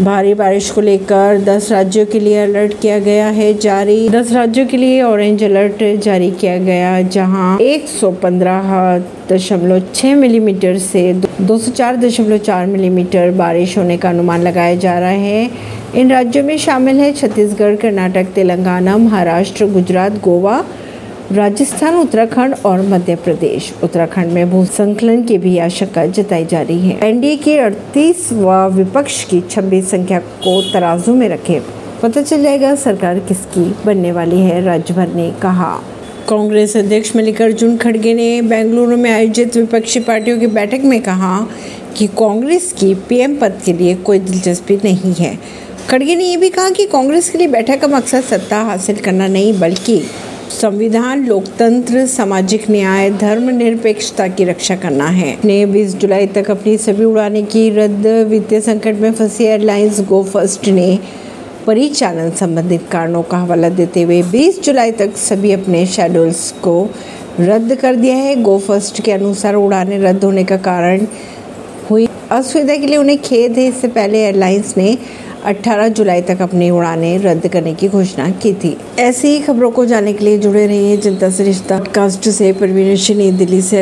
भारी बारिश को लेकर 10 राज्यों के लिए अलर्ट किया गया है जारी। 10 राज्यों के लिए ऑरेंज अलर्ट जारी किया गया, जहाँ 115.6 मिलीमीटर से 204.4 मिलीमीटर बारिश होने का अनुमान लगाया जा रहा है। इन राज्यों में शामिल है छत्तीसगढ़, कर्नाटक, तेलंगाना, महाराष्ट्र, गुजरात, गोवा राजस्थान, उत्तराखंड और मध्य प्रदेश। उत्तराखंड में भूसंकलन की भी आशंका जताई जा रही है। एनडीए की अड़तीस व विपक्ष की 26 संख्या को तराजू में रखे। पता चल जाएगा सरकार किसकी बनने वाली है राज्य भर ने कहा। कांग्रेस अध्यक्ष मल्लिकार्जुन खड़गे ने बेंगलुरु में आयोजित विपक्षी पार्टियों की बैठक में कहा कि कांग्रेस की पीएम पद के लिए कोई दिलचस्पी नहीं है। खड़गे ने यह भी कहा कि कांग्रेस के लिए बैठक का मकसद सत्ता हासिल करना नहीं, बल्कि संविधान, लोकतंत्र, सामाजिक न्याय धर्म निरपेक्षता की रक्षा करना है। ने 20 जुलाई तक अपनी सभी उड़ाने की रद्द। वित्तीय संकट में फंसी एयरलाइंस गो फ़र्स्ट ने परिचालन संबंधित कारणों का हवाला देते हुए 20 जुलाई तक सभी अपने शेड्यूल्स को रद्द कर दिया है। गो फ़र्स्ट के अनुसार उड़ानें रद्द होने का कारण हुई। असुविधा के लिए उन्हें खेद है। इससे पहले एयरलाइंस ने 18 जुलाई तक अपनी उड़ानें रद्द करने की घोषणा की थी। ऐसी ही खबरों को जानने के लिए जुड़े रहिए जनता से रिश्ता कास्ट से। परवीन नई दिल्ली से।